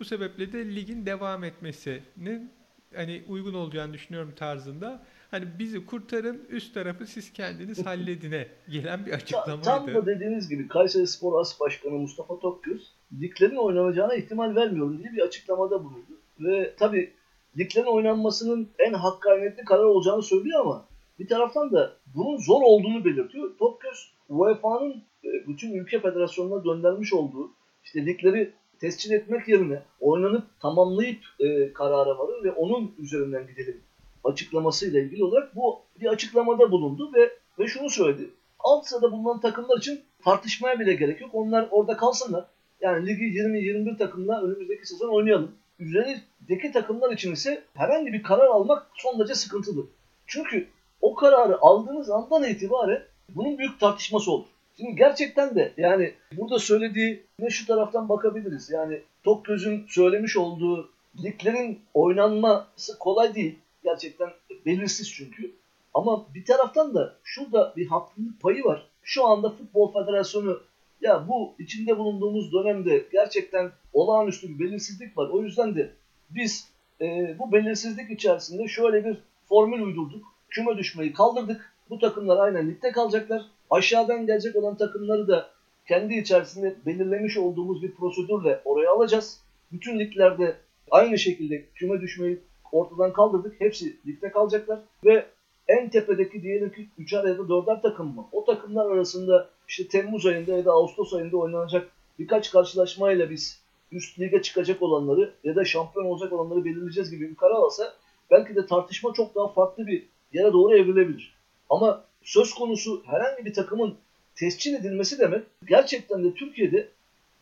Bu sebeple de ligin devam etmesinin hani uygun olacağını düşünüyorum tarzında. Hani bizi kurtarın üst tarafı siz kendiniz *laughs* halledine gelen bir açıklamaydı. Tam da dediğiniz gibi Kayseri Spor As Başkanı Mustafa Tokgöz liglerin oynanacağına ihtimal vermiyorum diye bir açıklamada bulundu. Ve tabi liglerin oynanmasının en hakkaniyetli karar olacağını söylüyor ama bir taraftan da bunun zor olduğunu belirtiyor. Tokgöz UEFA'nın e, bütün ülke federasyonuna göndermiş olduğu işte ligleri tescil etmek yerine oynanıp tamamlayıp e, karara varır ve onun üzerinden gidelim açıklamasıyla ilgili olarak bu bir açıklamada bulundu ve ve şunu söyledi. Alt sırada bulunan takımlar için tartışmaya bile gerek yok. Onlar orada kalsınlar. Yani ligi 20-21 takımla önümüzdeki sezon oynayalım. Üzerindeki takımlar için ise herhangi bir karar almak son derece sıkıntılı. Çünkü o kararı aldığınız andan itibaren bunun büyük tartışması olur. Şimdi gerçekten de yani burada söylediği ne şu taraftan bakabiliriz. Yani Tokgöz'ün söylemiş olduğu liglerin oynanması kolay değil. Gerçekten belirsiz çünkü. Ama bir taraftan da şurada bir haklılık payı var. Şu anda Futbol Federasyonu ya bu içinde bulunduğumuz dönemde gerçekten olağanüstü bir belirsizlik var. O yüzden de biz e, bu belirsizlik içerisinde şöyle bir formül uydurduk. Küme düşmeyi kaldırdık. Bu takımlar aynen ligde kalacaklar. Aşağıdan gelecek olan takımları da kendi içerisinde belirlemiş olduğumuz bir prosedürle oraya alacağız. Bütün liglerde aynı şekilde küme düşmeyi ortadan kaldırdık. Hepsi ligde kalacaklar ve en tepedeki diyelim ki 3'er ya da 4'er takım mı? O takımlar arasında işte Temmuz ayında ya da Ağustos ayında oynanacak birkaç karşılaşmayla biz üst lige çıkacak olanları ya da şampiyon olacak olanları belirleyeceğiz gibi bir karar alsa belki de tartışma çok daha farklı bir yere doğru evrilebilir. Ama söz konusu herhangi bir takımın tescil edilmesi demek gerçekten de Türkiye'de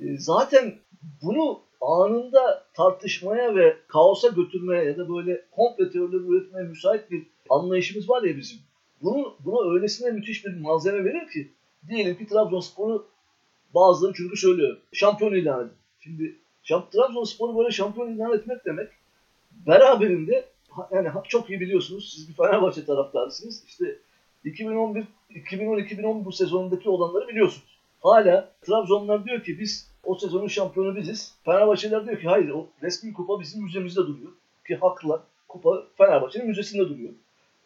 e, zaten bunu anında tartışmaya ve kaosa götürmeye ya da böyle komple teorileri üretmeye müsait bir anlayışımız var ya bizim. Bunu, buna öylesine müthiş bir malzeme verir ki diyelim ki Trabzonspor'u bazıları çünkü söylüyor. Şampiyon ilan edin. Şimdi Trabzonspor'u böyle şampiyon ilan etmek demek beraberinde yani çok iyi biliyorsunuz siz bir Fenerbahçe taraftarısınız. İşte 2011 2010-2011 bu sezonundaki olanları biliyorsunuz. Hala Trabzonlar diyor ki biz o sezonun şampiyonu biziz. Fenerbahçeliler diyor ki hayır o resmi kupa bizim müzemizde duruyor. Ki haklılar. Kupa Fenerbahçe'nin müzesinde duruyor.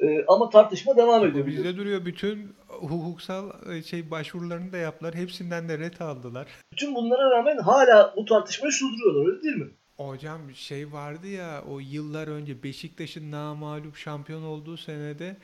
Ee, ama tartışma devam ediyor. Bizde duruyor. Bütün hukuksal e, şey başvurularını da yaptılar. Hepsinden de ret aldılar. Bütün bunlara rağmen hala bu tartışmayı sürdürüyorlar öyle değil mi? Hocam şey vardı ya o yıllar önce Beşiktaş'ın namağlup şampiyon olduğu senede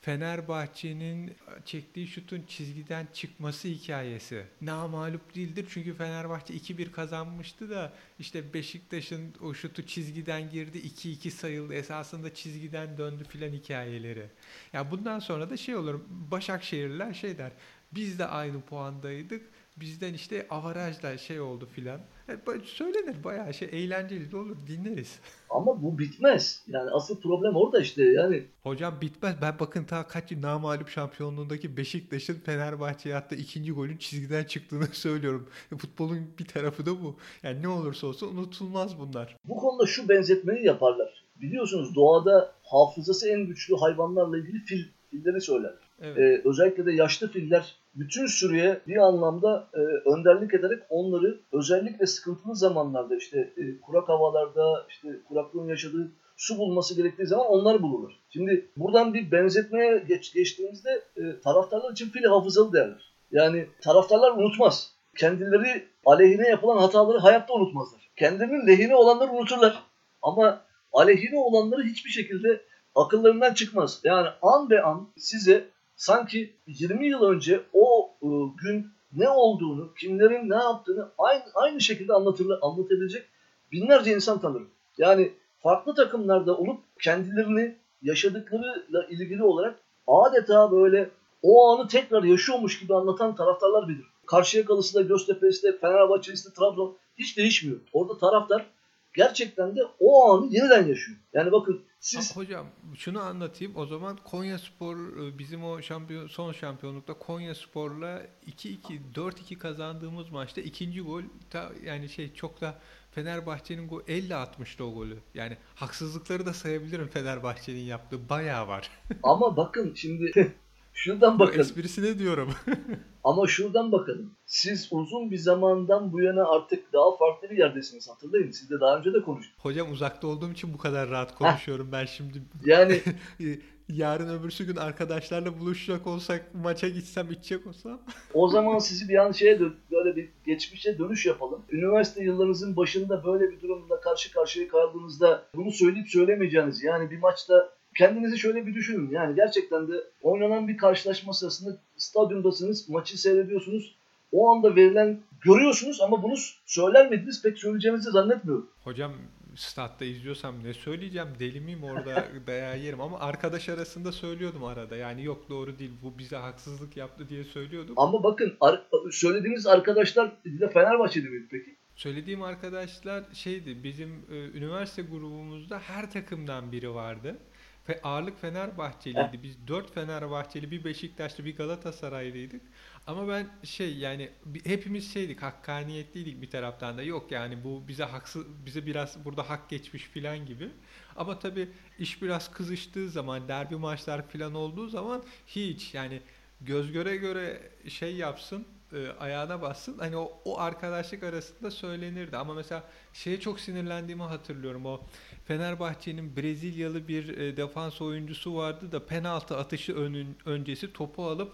Fenerbahçe'nin çektiği şutun çizgiden çıkması hikayesi. Namağlup değildir çünkü Fenerbahçe 2-1 kazanmıştı da işte Beşiktaş'ın o şutu çizgiden girdi 2-2 sayıldı esasında çizgiden döndü filan hikayeleri. Ya bundan sonra da şey olur Başakşehirliler şey der biz de aynı puandaydık bizden işte avarajla şey oldu filan. Yani söylenir bayağı şey eğlenceli de olur dinleriz. *laughs* Ama bu bitmez. Yani asıl problem orada işte yani. Hocam bitmez. Ben bakın ta kaç yıl namalup şampiyonluğundaki Beşiktaş'ın Fenerbahçe'ye attığı ikinci golün çizgiden çıktığını *laughs* söylüyorum. E, futbolun bir tarafı da bu. Yani ne olursa olsun unutulmaz bunlar. Bu konuda şu benzetmeyi yaparlar. Biliyorsunuz doğada hafızası en güçlü hayvanlarla ilgili fil, filleri söyler. Evet. Ee, özellikle de yaşlı filler bütün sürüye bir anlamda e, önderlik ederek onları özellikle sıkıntılı zamanlarda işte e, kurak havalarda işte kuraklığın yaşadığı su bulması gerektiği zaman onları bulurlar. Şimdi buradan bir benzetmeye geç, geçtiğimizde e, taraftarlar için fil hafızalı derler. Yani taraftarlar unutmaz. Kendileri aleyhine yapılan hataları hayatta unutmazlar. Kendilerinin lehine olanları unuturlar. Ama aleyhine olanları hiçbir şekilde akıllarından çıkmaz. Yani an be an size sanki 20 yıl önce o e, gün ne olduğunu, kimlerin ne yaptığını aynı aynı şekilde anlatırlar, anlatabilecek binlerce insan tanırım. Yani farklı takımlarda olup kendilerini yaşadıklarıyla ilgili olarak adeta böyle o anı tekrar yaşıyormuş gibi anlatan taraftarlar bilir. Karşıyakalısı da Göztepe'si de Fenerbahçe'si de Trabzon hiç değişmiyor. Orada taraftar gerçekten de o anı yeniden yaşıyor. Yani bakın siz... hocam şunu anlatayım. O zaman Konya Spor e, bizim o şampiyon, son şampiyonlukta Konya Spor'la 2-2 4-2 kazandığımız maçta ikinci gol ta, yani şey çok da Fenerbahçe'nin gol elle atmıştı o golü. Yani haksızlıkları da sayabilirim Fenerbahçe'nin yaptığı bayağı var. *laughs* Ama bakın şimdi Şuradan bakalım. Esprisine diyorum. *laughs* Ama şuradan bakalım. Siz uzun bir zamandan bu yana artık daha farklı bir yerdesiniz. Hatırlayın. Siz de daha önce de konuştuk. Hocam uzakta olduğum için bu kadar rahat konuşuyorum Heh. ben şimdi. Yani *laughs* yarın öbürsü gün arkadaşlarla buluşacak olsak, maça gitsem, içecek olsam. *laughs* o zaman sizi bir an şeye dön, böyle bir geçmişe dönüş yapalım. Üniversite yıllarınızın başında böyle bir durumda karşı karşıya kaldığınızda bunu söyleyip söylemeyeceğiniz yani bir maçta kendinizi şöyle bir düşünün. Yani gerçekten de oynanan bir karşılaşma sırasında stadyumdasınız, maçı seyrediyorsunuz. O anda verilen görüyorsunuz ama bunu söyler miydiniz pek söyleyeceğinizi zannetmiyorum. Hocam statta izliyorsam ne söyleyeceğim deli miyim orada *laughs* dayağı yerim ama arkadaş arasında söylüyordum arada yani yok doğru değil bu bize haksızlık yaptı diye söylüyordum. Ama bakın ar- söylediğiniz arkadaşlar de Fenerbahçe'de miydi peki? Söylediğim arkadaşlar şeydi bizim e, üniversite grubumuzda her takımdan biri vardı. Fe, ağırlık Fenerbahçeliydi. Biz dört Fenerbahçeli, bir Beşiktaşlı, bir Galatasaraylıydık. Ama ben şey yani hepimiz şeydik, hakkaniyetliydik bir taraftan da. Yok yani bu bize haksız, bize biraz burada hak geçmiş filan gibi. Ama tabii iş biraz kızıştığı zaman, derbi maçlar filan olduğu zaman hiç yani göz göre göre şey yapsın, e, ayağına bassın. Hani o, o arkadaşlık arasında söylenirdi. Ama mesela şeye çok sinirlendiğimi hatırlıyorum. O Fenerbahçe'nin Brezilyalı bir e, defans oyuncusu vardı da penaltı atışı önün, öncesi topu alıp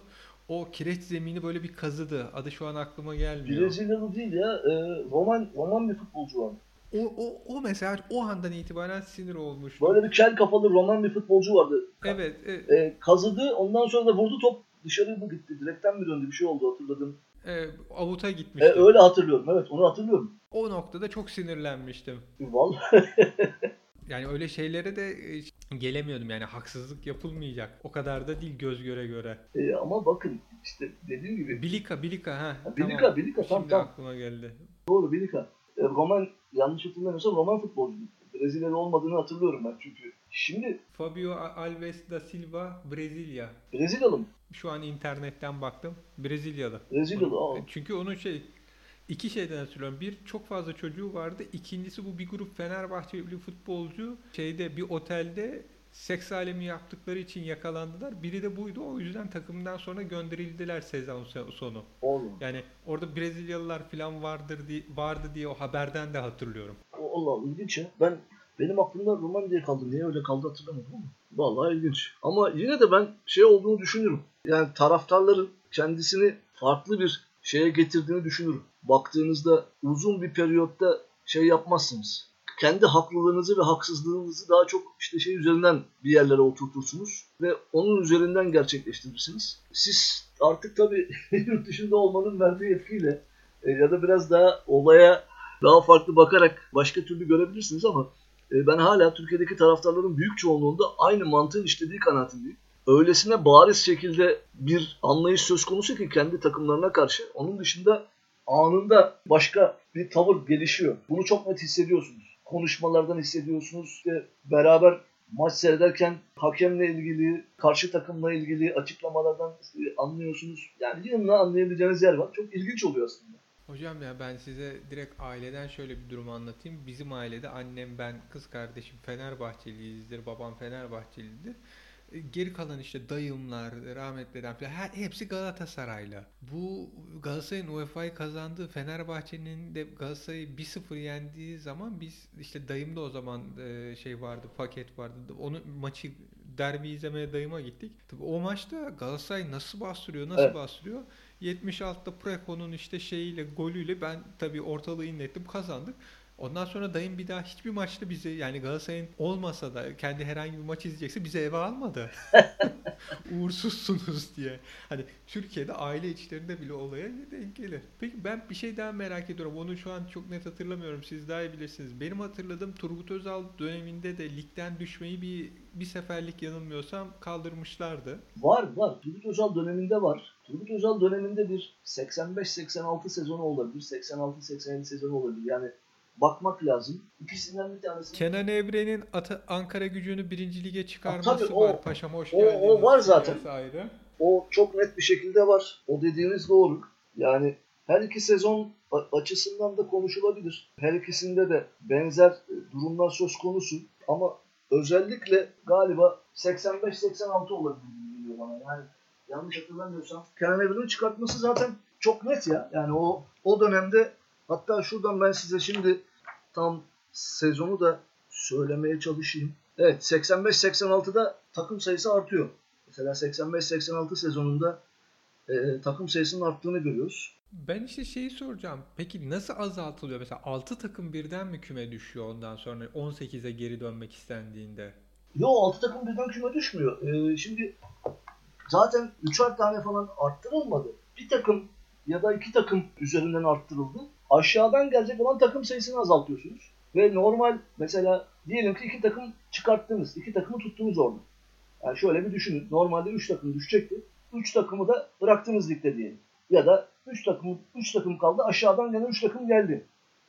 o kireç zemini böyle bir kazıdı. Adı şu an aklıma gelmiyor. Brezilyalı değil ya. E, Roman Roman bir futbolcu var. O, o, o mesela o andan itibaren sinir olmuş. Böyle bir kel kafalı Roman bir futbolcu vardı. Evet. evet. E, kazıdı ondan sonra da vurdu top dışarı mı gitti? Direkten mi döndü? Bir şey oldu hatırladım. E, avuta gitmişti. E, öyle hatırlıyorum. Evet onu hatırlıyorum. O noktada çok sinirlenmiştim. Vallahi. *laughs* yani öyle şeylere de gelemiyordum yani haksızlık yapılmayacak. O kadar da değil göz göre göre. E, ama bakın işte dediğim gibi. Bilika Bilika ha. ha Bilika tamam. Bilika tam Şimdi tam. aklıma geldi. Doğru Bilika. E, Roman yanlış hatırlamıyorsam Roman futbolcu. Brezilya'da olmadığını hatırlıyorum ben çünkü. Şimdi Fabio Alves da Silva Brezilya. Brezilyalı mı? Şu an internetten baktım. Brezilyalı. Brezilyalı. Aa. Çünkü onun şey iki şeyden hatırlıyorum. Bir çok fazla çocuğu vardı. İkincisi bu bir grup Fenerbahçeli futbolcu şeyde bir otelde seks alemi yaptıkları için yakalandılar. Biri de buydu. O yüzden takımdan sonra gönderildiler sezon sonu. Oğlum. Yani orada Brezilyalılar falan vardır diye, vardı diye o haberden de hatırlıyorum. Allah ilginç ya. Ben benim aklımda roman diye kaldı. Niye öyle kaldı hatırlamadım ama. Vallahi ilginç. Ama yine de ben şey olduğunu düşünürüm. Yani taraftarların kendisini farklı bir şeye getirdiğini düşünürüm. Baktığınızda uzun bir periyotta şey yapmazsınız. kendi haklılığınızı ve haksızlığınızı daha çok işte şey üzerinden bir yerlere oturtursunuz ve onun üzerinden gerçekleştirirsiniz. Siz artık tabii *laughs* yurt dışında olmanın verdiği etkiyle e, ya da biraz daha olaya daha farklı bakarak başka türlü görebilirsiniz ama ben hala Türkiye'deki taraftarların büyük çoğunluğunda aynı mantığın işlediği kanaatindeyim. Öylesine bariz şekilde bir anlayış söz konusu ki kendi takımlarına karşı. Onun dışında anında başka bir tavır gelişiyor. Bunu çok net hissediyorsunuz. Konuşmalardan hissediyorsunuz. İşte beraber maç seyrederken hakemle ilgili, karşı takımla ilgili açıklamalardan anlıyorsunuz. Yani yılına anlayabileceğiniz yer var. Çok ilginç oluyor aslında. Hocam ya ben size direkt aileden şöyle bir durum anlatayım. Bizim ailede annem, ben, kız kardeşim Fenerbahçeliyizdir, babam Fenerbahçelidir. E, Geri kalan işte dayımlar, rahmetliler falan her, hepsi Galatasaraylı. Bu Galatasaray'ın UEFA'yı kazandığı Fenerbahçe'nin de Galatasaray'ı 1-0 yendiği zaman biz işte dayımda o zaman e, şey vardı, paket vardı. Onu maçı derbi izlemeye dayıma gittik. Tabii o maçta Galatasaray nasıl bastırıyor, nasıl Evet. bastırıyor? 76'da Preko'nun işte şeyiyle golüyle ben tabii ortalığı inlettim kazandık. Ondan sonra dayım bir daha hiçbir maçta bizi yani Galatasaray'ın olmasa da kendi herhangi bir maç izleyecekse bizi eve almadı. *laughs* Uğursuzsunuz diye. Hani Türkiye'de aile içlerinde bile olaya denk gelir. Peki ben bir şey daha merak ediyorum. Onu şu an çok net hatırlamıyorum. Siz daha iyi bilirsiniz. Benim hatırladığım Turgut Özal döneminde de ligden düşmeyi bir bir seferlik yanılmıyorsam kaldırmışlardı. Var var. Turgut Özal döneminde var. Turgut Özal döneminde bir 85-86 sezonu olabilir. 86-87 sezonu olabilir. Yani bakmak lazım. İkisinden bir tanesi. Kenan Evren'in Ata- Ankara gücünü birinci lige çıkarması tabii o- var. Paşam hoş o- geldiniz. o var zaten. Ayrı. O çok net bir şekilde var. O dediğiniz doğru. Yani her iki sezon açısından da konuşulabilir. Her ikisinde de benzer e, durumlar söz konusu. Ama özellikle galiba 85-86 olabilir geliyor bana. Yani yanlış hatırlamıyorsam. Kenan Evren'in çıkartması zaten çok net ya. Yani o o dönemde hatta şuradan ben size şimdi tam sezonu da söylemeye çalışayım. Evet 85-86'da takım sayısı artıyor. Mesela 85-86 sezonunda e, takım sayısının arttığını görüyoruz. Ben işte şeyi soracağım. Peki nasıl azaltılıyor? Mesela 6 takım birden mi küme düşüyor ondan sonra 18'e geri dönmek istendiğinde? Yo 6 takım birden küme düşmüyor. E, şimdi zaten 3'er tane falan arttırılmadı. Bir takım ya da iki takım üzerinden arttırıldı. Aşağıdan gelecek olan takım sayısını azaltıyorsunuz. Ve normal mesela diyelim ki iki takım çıkarttınız. iki takımı tuttunuz orada. Yani şöyle bir düşünün. Normalde 3 takım düşecekti. 3 takımı da bıraktınız ligde diyelim. Ya da 3 takım 3 takım kaldı. Aşağıdan gene 3 takım geldi.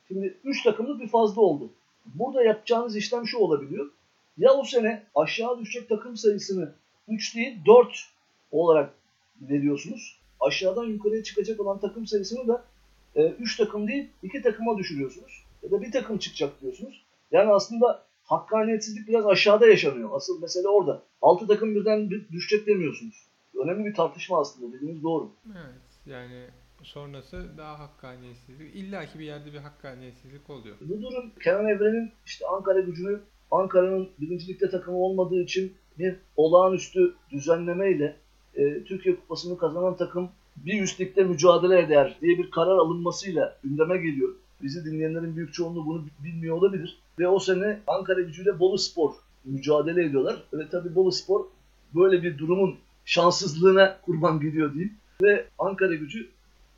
Şimdi 3 takımlık bir fazla oldu. Burada yapacağınız işlem şu olabiliyor. Ya o sene aşağı düşecek takım sayısını 3 değil 4 olarak veriyorsunuz. Aşağıdan yukarıya çıkacak olan takım sayısını da 3 takım değil 2 takıma düşürüyorsunuz. Ya da bir takım çıkacak diyorsunuz. Yani aslında hakkaniyetsizlik biraz aşağıda yaşanıyor. Asıl mesele orada. 6 takım birden bir- düşecek demiyorsunuz. Önemli bir tartışma aslında dediğiniz doğru. Evet yani sonrası daha hakkaniyetsizlik. İlla ki bir yerde bir hakkaniyetsizlik oluyor. Bu durum Kenan Evren'in işte Ankara gücünü Ankara'nın birincilikte takımı olmadığı için bir olağanüstü düzenlemeyle e, Türkiye Kupası'nı kazanan takım bir üst mücadele eder diye bir karar alınmasıyla gündeme geliyor. Bizi dinleyenlerin büyük çoğunluğu bunu bilmiyor olabilir. Ve o sene Ankara gücüyle Bolu Spor mücadele ediyorlar. Ve tabii Bolu Spor böyle bir durumun şanssızlığına kurban gidiyor diyeyim. Ve Ankara gücü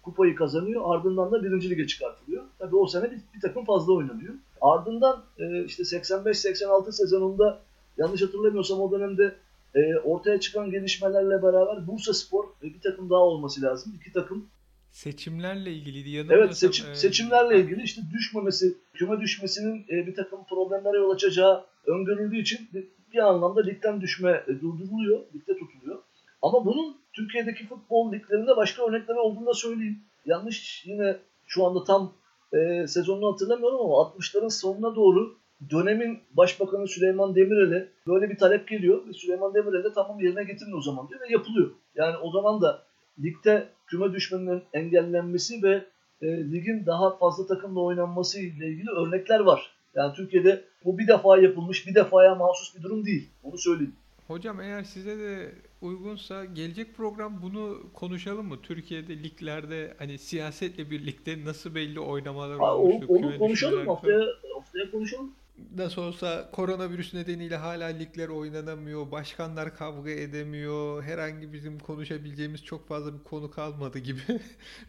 kupayı kazanıyor. Ardından da birinci lige çıkartılıyor. Tabii o sene bir, bir takım fazla oynanıyor. Ardından e, işte 85-86 sezonunda yanlış hatırlamıyorsam o dönemde e, ortaya çıkan gelişmelerle beraber Bursa Spor ve bir takım daha olması lazım. İki takım. Seçimlerle ilgiliydi yanılmıyorsam. Evet seçim, e, seçimlerle ilgili işte düşmemesi, küme düşmesinin e, bir takım problemlere yol açacağı öngörüldüğü için bir, bir anlamda ligden düşme e, durduruluyor, ligde tutuluyor. Ama bunun Türkiye'deki futbol liglerinde başka örnekleri olduğunu da söyleyeyim. Yanlış yine şu anda tam e, sezonunu hatırlamıyorum ama 60'ların sonuna doğru dönemin Başbakanı Süleyman Demirel'e böyle bir talep geliyor ve Süleyman Demirel de tamam yerine getirin o zaman diyor ve yapılıyor. Yani o zaman da ligde küme düşmenin engellenmesi ve e, ligin daha fazla takımla oynanması ile ilgili örnekler var. Yani Türkiye'de bu bir defa yapılmış, bir defaya mahsus bir durum değil. Onu söyleyeyim. Hocam eğer size de uygunsa gelecek program bunu konuşalım mı? Türkiye'de liglerde hani siyasetle birlikte nasıl belli oynamalar o- olmuştu? onu küme konuşalım haftaya, haftaya konuşalım. Nasıl olsa koronavirüs nedeniyle hala ligler oynanamıyor, başkanlar kavga edemiyor, herhangi bizim konuşabileceğimiz çok fazla bir konu kalmadı gibi. *laughs*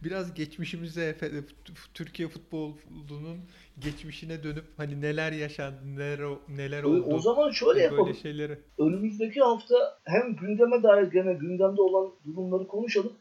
Biraz geçmişimize, Türkiye futbolunun geçmişine dönüp hani neler yaşandı, neler, neler oldu. O zaman şöyle yapalım. Böyle şeyleri. Önümüzdeki hafta hem gündeme dair gene gündemde olan durumları konuşalım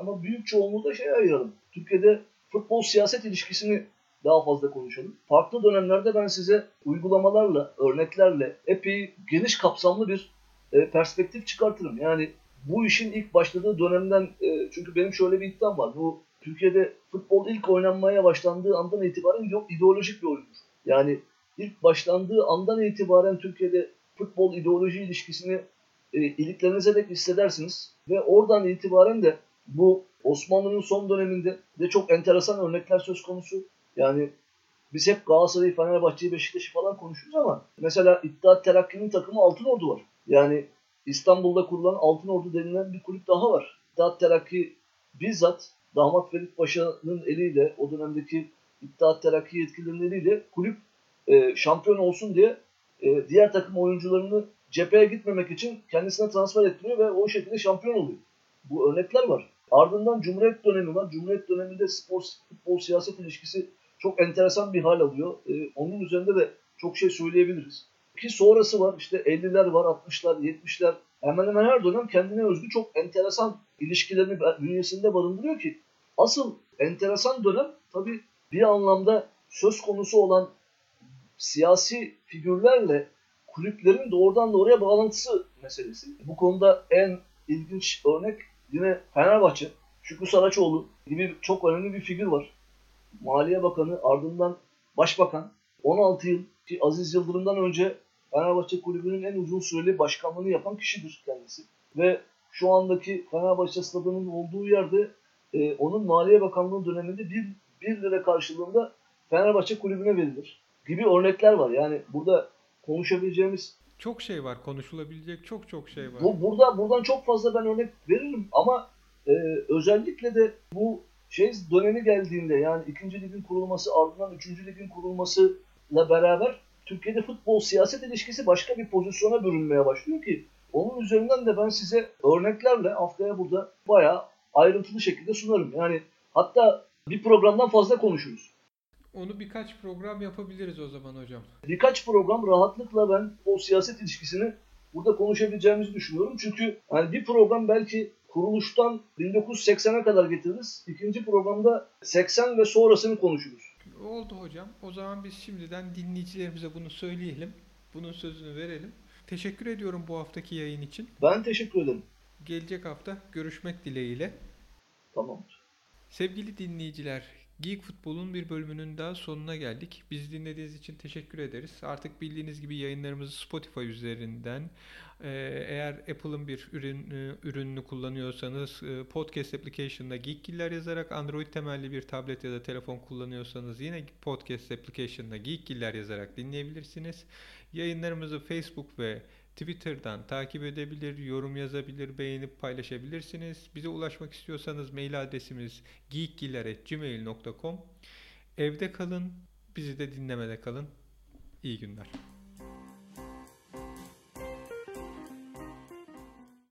ama büyük çoğunluğu da şey ayıralım. Türkiye'de futbol siyaset ilişkisini daha fazla konuşalım. Farklı dönemlerde ben size uygulamalarla, örneklerle epey geniş kapsamlı bir e, perspektif çıkartırım. Yani bu işin ilk başladığı dönemden e, çünkü benim şöyle bir iddiam var. Bu Türkiye'de futbol ilk oynanmaya başlandığı andan itibaren yok ideolojik bir oyundur. Yani ilk başlandığı andan itibaren Türkiye'de futbol ideoloji ilişkisini e, iliklerinize dek hissedersiniz. Ve oradan itibaren de bu Osmanlı'nın son döneminde de çok enteresan örnekler söz konusu. Yani biz hep Galatasaray'ı, Fenerbahçe'yi, Beşiktaş'ı falan konuşuyoruz ama mesela İttihat Terakki'nin takımı Altın Ordu var. Yani İstanbul'da kurulan Altın Ordu denilen bir kulüp daha var. İttihat Terakki bizzat Damat Ferit Paşa'nın eliyle o dönemdeki İttihat Terakki yetkililerinin eliyle kulüp e, şampiyon olsun diye e, diğer takım oyuncularını cepheye gitmemek için kendisine transfer ettiriyor ve o şekilde şampiyon oluyor. Bu örnekler var. Ardından Cumhuriyet dönemi var. Cumhuriyet döneminde spor, futbol, siyaset ilişkisi çok enteresan bir hal alıyor. Ee, onun üzerinde de çok şey söyleyebiliriz. Ki sonrası var işte 50'ler var, 60'lar, 70'ler. Hemen hemen her dönem kendine özgü çok enteresan ilişkilerini bünyesinde barındırıyor ki asıl enteresan dönem tabii bir anlamda söz konusu olan siyasi figürlerle kulüplerin doğrudan doğruya bağlantısı meselesi. Bu konuda en ilginç örnek yine Fenerbahçe. Şükrü Saraçoğlu gibi çok önemli bir figür var. Maliye Bakanı ardından Başbakan 16 yıl ki Aziz Yıldırım'dan önce Fenerbahçe Kulübü'nün en uzun süreli başkanlığını yapan kişidir kendisi. Ve şu andaki Fenerbahçe stadının olduğu yerde e, onun Maliye Bakanlığı döneminde 1, 1 lira karşılığında Fenerbahçe Kulübü'ne verilir gibi örnekler var. Yani burada konuşabileceğimiz çok şey var, konuşulabilecek çok çok şey var. Bu, burada buradan çok fazla ben örnek veririm ama e, özellikle de bu şey dönemi geldiğinde yani ikinci ligin kurulması ardından üçüncü ligin kurulmasıyla beraber Türkiye'de futbol siyaset ilişkisi başka bir pozisyona bürünmeye başlıyor ki onun üzerinden de ben size örneklerle haftaya burada bayağı ayrıntılı şekilde sunarım. Yani hatta bir programdan fazla konuşuruz. Onu birkaç program yapabiliriz o zaman hocam. Birkaç program rahatlıkla ben o siyaset ilişkisini burada konuşabileceğimizi düşünüyorum. Çünkü yani bir program belki kuruluştan 1980'e kadar getiririz. İkinci programda 80 ve sonrasını konuşuruz. Oldu hocam. O zaman biz şimdiden dinleyicilerimize bunu söyleyelim. Bunun sözünü verelim. Teşekkür ediyorum bu haftaki yayın için. Ben teşekkür ederim. Gelecek hafta görüşmek dileğiyle. Tamamdır. Sevgili dinleyiciler, Geek Futbol'un bir bölümünün daha sonuna geldik. Bizi dinlediğiniz için teşekkür ederiz. Artık bildiğiniz gibi yayınlarımızı Spotify üzerinden e, eğer Apple'ın bir ürün e, ürününü kullanıyorsanız e, podcast application'da Geekgiller yazarak Android temelli bir tablet ya da telefon kullanıyorsanız yine podcast application'da Geekgiller yazarak dinleyebilirsiniz. Yayınlarımızı Facebook ve Twitter'dan takip edebilir, yorum yazabilir, beğenip paylaşabilirsiniz. Bize ulaşmak istiyorsanız mail adresimiz geekgiler.gmail.com Evde kalın, bizi de dinlemede kalın. İyi günler.